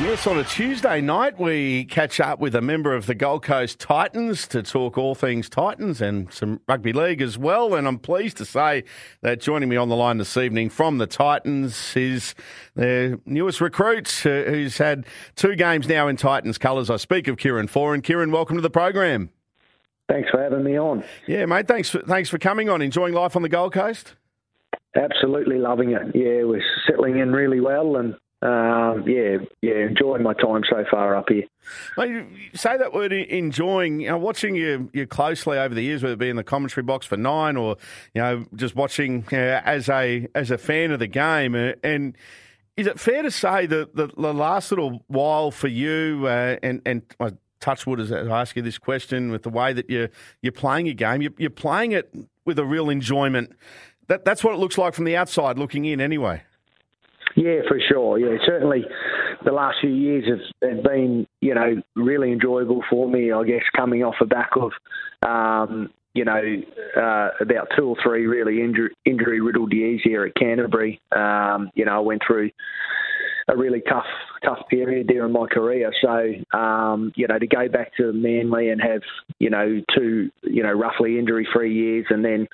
Yes, on a Tuesday night, we catch up with a member of the Gold Coast Titans to talk all things Titans and some rugby league as well. And I'm pleased to say that joining me on the line this evening from the Titans is their newest recruit uh, who's had two games now in Titans colours. I speak of Kieran Foran. Kieran, welcome to the program. Thanks for having me on. Yeah, mate. Thanks for, thanks for coming on. Enjoying life on the Gold Coast? Absolutely loving it. Yeah, we're settling in really well and um, yeah, yeah, enjoying my time so far up here. You say that word enjoying. You know, watching you, you closely over the years, whether it be in the commentary box for nine or you know just watching uh, as a as a fan of the game. Uh, and is it fair to say that the, the last little while for you uh, and and I touchwood as I ask you this question with the way that you're you're playing your game, you're, you're playing it with a real enjoyment. That that's what it looks like from the outside looking in, anyway. Yeah, for sure. Yeah, certainly the last few years have, been, you know, really enjoyable for me. I guess coming off the back of, um, you know, uh, about two or three really injury, injury riddled years here at Canterbury. Um, you know, I went through a really tough tough period there in my career. So um, you know to go back to Manly and have you know two you know roughly injury free years and then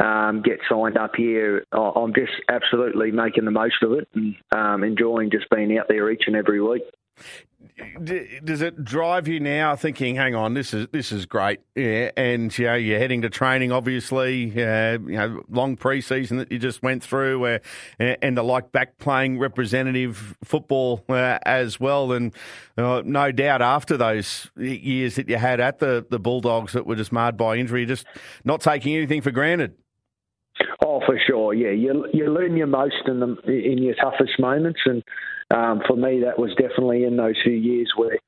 um, get signed up here, I'm just absolutely making the most of it and um, enjoying just being out there each and every week does it drive you now thinking, hang on, this is this is great, yeah, and you know you're heading to training, obviously, uh, you know, long preseason that you just went through, where and the like back playing representative football uh, as well, and uh, no doubt after those years that you had at the the Bulldogs that were just marred by injury, just not taking anything for granted. Oh, for sure, yeah. You you learn your most in the in your toughest moments, and um, for me, that was definitely in those few years where,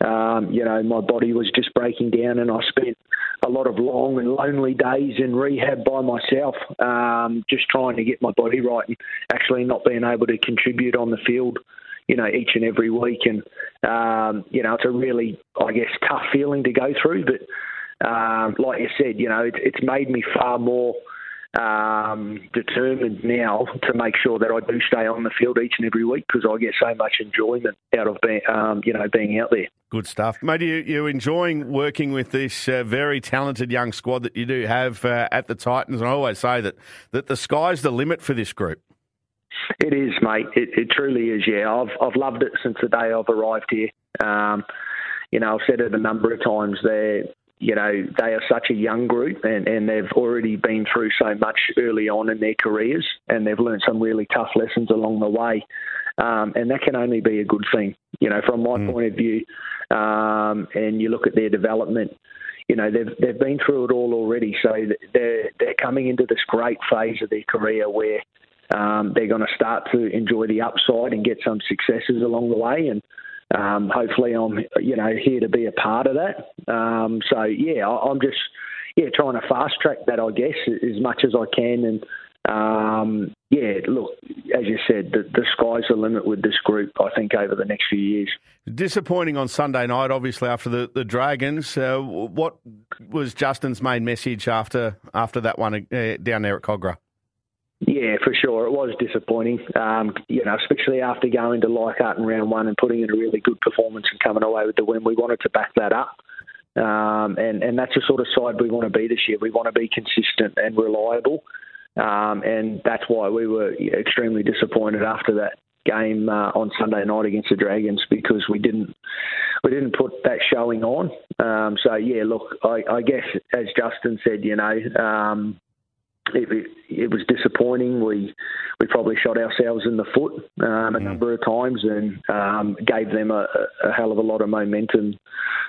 um, you know, my body was just breaking down, and I spent a lot of long and lonely days in rehab by myself, um, just trying to get my body right, and actually not being able to contribute on the field. You know, each and every week, and um, you know, it's a really, I guess, tough feeling to go through. But um, like you said, you know, it, it's made me far more um, determined now to make sure that I do stay on the field each and every week because I get so much enjoyment out of being, um, you know, being out there. Good stuff, mate. You you enjoying working with this uh, very talented young squad that you do have uh, at the Titans? And I always say that that the sky's the limit for this group. It is, mate. It, it truly is. Yeah, I've I've loved it since the day I've arrived here. Um, you know, I've said it a number of times. There, you know, they are such a young group and, and they've already been through so much early on in their careers and they've learned some really tough lessons along the way. Um, and that can only be a good thing, you know, from my mm. point of view. Um, and you look at their development, you know, they've, they've been through it all already. So they're, they're coming into this great phase of their career where um, they're going to start to enjoy the upside and get some successes along the way. And um, hopefully I'm you know here to be a part of that. Um, so yeah, I, am just yeah trying to fast track that I guess as much as I can and. Um, yeah, look, as you said, the, the sky's the limit with this group, I think, over the next few years. Disappointing on Sunday night, obviously, after the, the Dragons. Uh, what was Justin's main message after after that one uh, down there at Kogarah? Yeah, for sure. It was disappointing, um, you know, especially after going to Leichhardt in round one and putting in a really good performance and coming away with the win. We wanted to back that up. Um, and, and that's the sort of side we want to be this year. We want to be consistent and reliable. Um, and that's why we were extremely disappointed after that game uh, on Sunday night against the Dragons because we didn't we didn't put that showing on. Um, so yeah, look, I, I, guess as Justin said, you know, um, it, it, was disappointing. We we probably shot ourselves in the foot um, a mm. number of times and um, gave them a, a, hell of a lot of momentum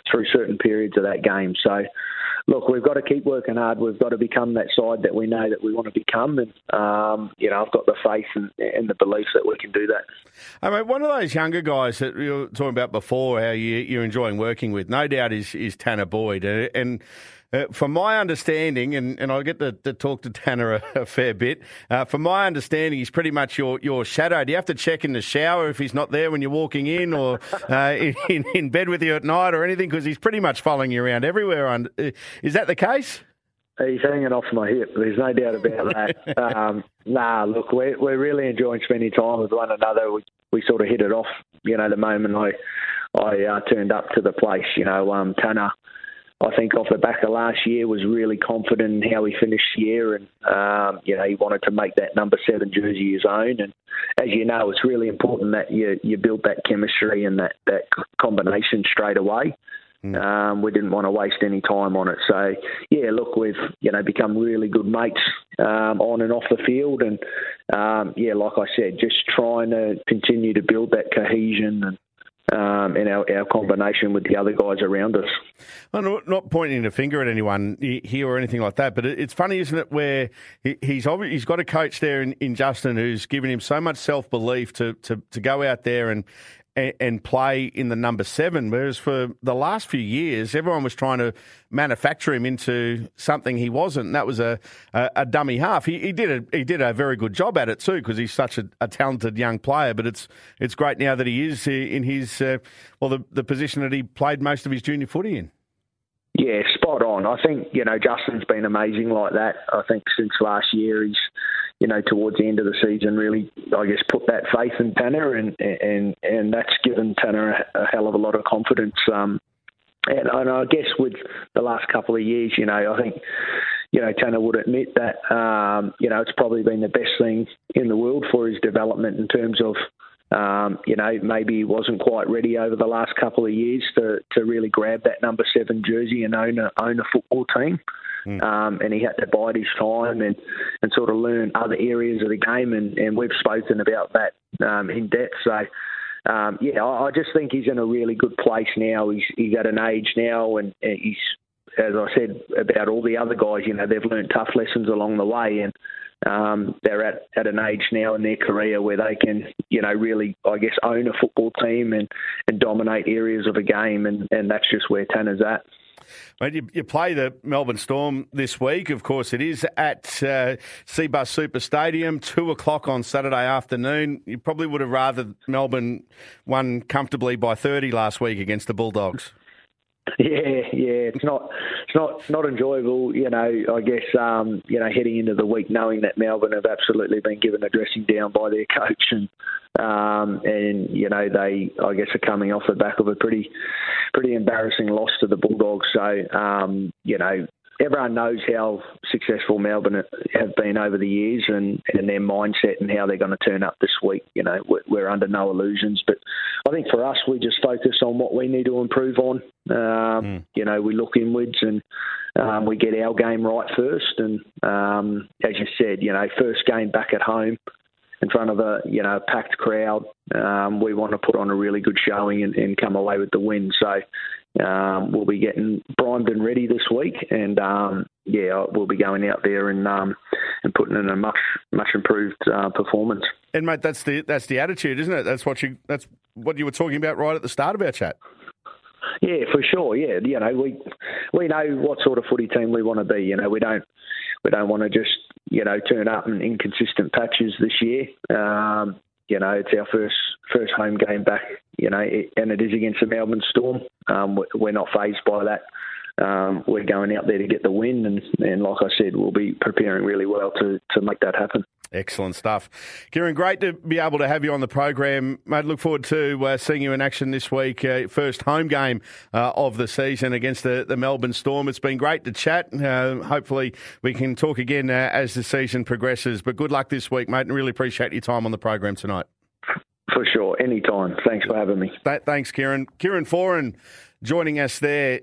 through certain periods of that game. So, look, we've got to keep working hard. We've got to become that side that we know that we want to become, and um, you know, I've got the faith and, and, the belief that we can do that. I mean, one of those younger guys that you were talking about before, how you, you're enjoying working with, no doubt, is is Tanah Boyd, and uh, from my understanding, and, and I get to, to talk to Tanah a, a fair bit, uh, from my understanding, he's pretty much your, your shadow. Do you have to check in the shower if he's not there when you're walking in or uh, in, in, bed with you at night or anything? Because he's pretty much following you around everywhere. Uh, is that the case? He's hanging off my hip. There's no doubt about that. um, nah, look, we're, we're really enjoying spending time with one another. We, we sort of hit it off you know, the moment I I uh, turned up to the place. You know, um, Tanah I think off the back of last year was really confident in how he finished the year, and um, you know he wanted to make that number seven jersey his own. And as you know, it's really important that you you build that chemistry and that that combination straight away. Mm. Um, we didn't want to waste any time on it. So yeah, look, we've you know become really good mates um, on and off the field, and um, yeah, like I said, just trying to continue to build that cohesion and um, and our, our combination with the other guys around us. I'm not pointing a finger at anyone here or anything like that, but it's funny, isn't it, where he's he's got a coach there in, in Justin who's given him so much self belief to, to, to go out there and and, and play in the number seven. Whereas for the last few years, everyone was trying to manufacture him into something he wasn't. And that was a, a, a, dummy half. He, he, did a he did a very good job at it too because he's such a, a, talented young player. But it's it's great now that he is in his uh, well the the position that he played most of his junior footy in. Yeah, spot on. I think you know Justin's been amazing like that. I think since last year he's you know, towards the end of the season, really, I guess, put that faith in Tanah, and and and that's given Tanah a, hell of a lot of confidence. Um, and, and I guess with the last couple of years, you know, I think you know, Tanah would admit that, um, you know, it's probably been the best thing in the world for his development in terms of, um, you know, maybe he wasn't quite ready over the last couple of years to, to really grab that number seven jersey and own a, own a football team. Mm. Um, and he had to bide his time and, and sort of learn other areas of the game. And, and we've spoken about that um, in depth. So, um, yeah, I, I just think he's in a really good place now. He's, he's at an age now and he's, as I said about all the other guys, you know, they've learned tough lessons along the way. And um, they're at, at an age now in their career where they can, you know, really, I guess, own a football team and, and dominate areas of a game. And, and that's just where Tanah's at. Mate, you, you, play the Melbourne Storm this week. Of course, it is at uh, Super Stadium, two o'clock on Saturday afternoon. You probably would have rather Melbourne won comfortably by thirty last week against the Bulldogs. Yeah, yeah, it's not, it's not, not enjoyable. You know, I guess, um, you know, heading into the week, knowing that Melbourne have absolutely been given a dressing down by their coach, and um, and you know they, I guess, are coming off the back of a pretty, pretty embarrassing loss to the Bulldogs. So, um, you know, everyone knows how successful Melbourne have been over the years and, and their mindset and how they're going to turn up this week. You know, we're, we're, under no illusions. But I think for us, we just focus on what we need to improve on. Um, mm. You know, we look inwards and um, we get our game right first. And um, as you said, you know, first game back at home in front of a you know packed crowd. Um, we want to put on a really good showing and, and come away with the win. So um, we'll be getting primed and ready this week, and um, yeah, we'll be going out there and um, and putting in a much much improved uh, performance. And mate, that's the that's the attitude, isn't it? That's what you that's what you were talking about right at the start of our chat. Yeah, for sure. Yeah, you know, we we know what sort of footy team we want to be. You know, we don't we don't want to just you know turn up in inconsistent patches this year. Um, you know, it's our first first home game back. You know, and it is against the Melbourne Storm. Um, we're not fazed by that. Um, we're going out there to get the win, and, and like I said, we'll be preparing really well to to make that happen. Excellent stuff. Kieran, great to be able to have you on the program. Mate, look forward to uh, seeing you in action this week. Uh, first home game uh, of the season against the, the Melbourne Storm. It's been great to chat. Uh, hopefully, we can talk again uh, as the season progresses. But good luck this week, mate, and really appreciate your time on the program tonight. For sure. Anytime. Thanks for having me. thanks, Kieran. Kieran Foran joining us there.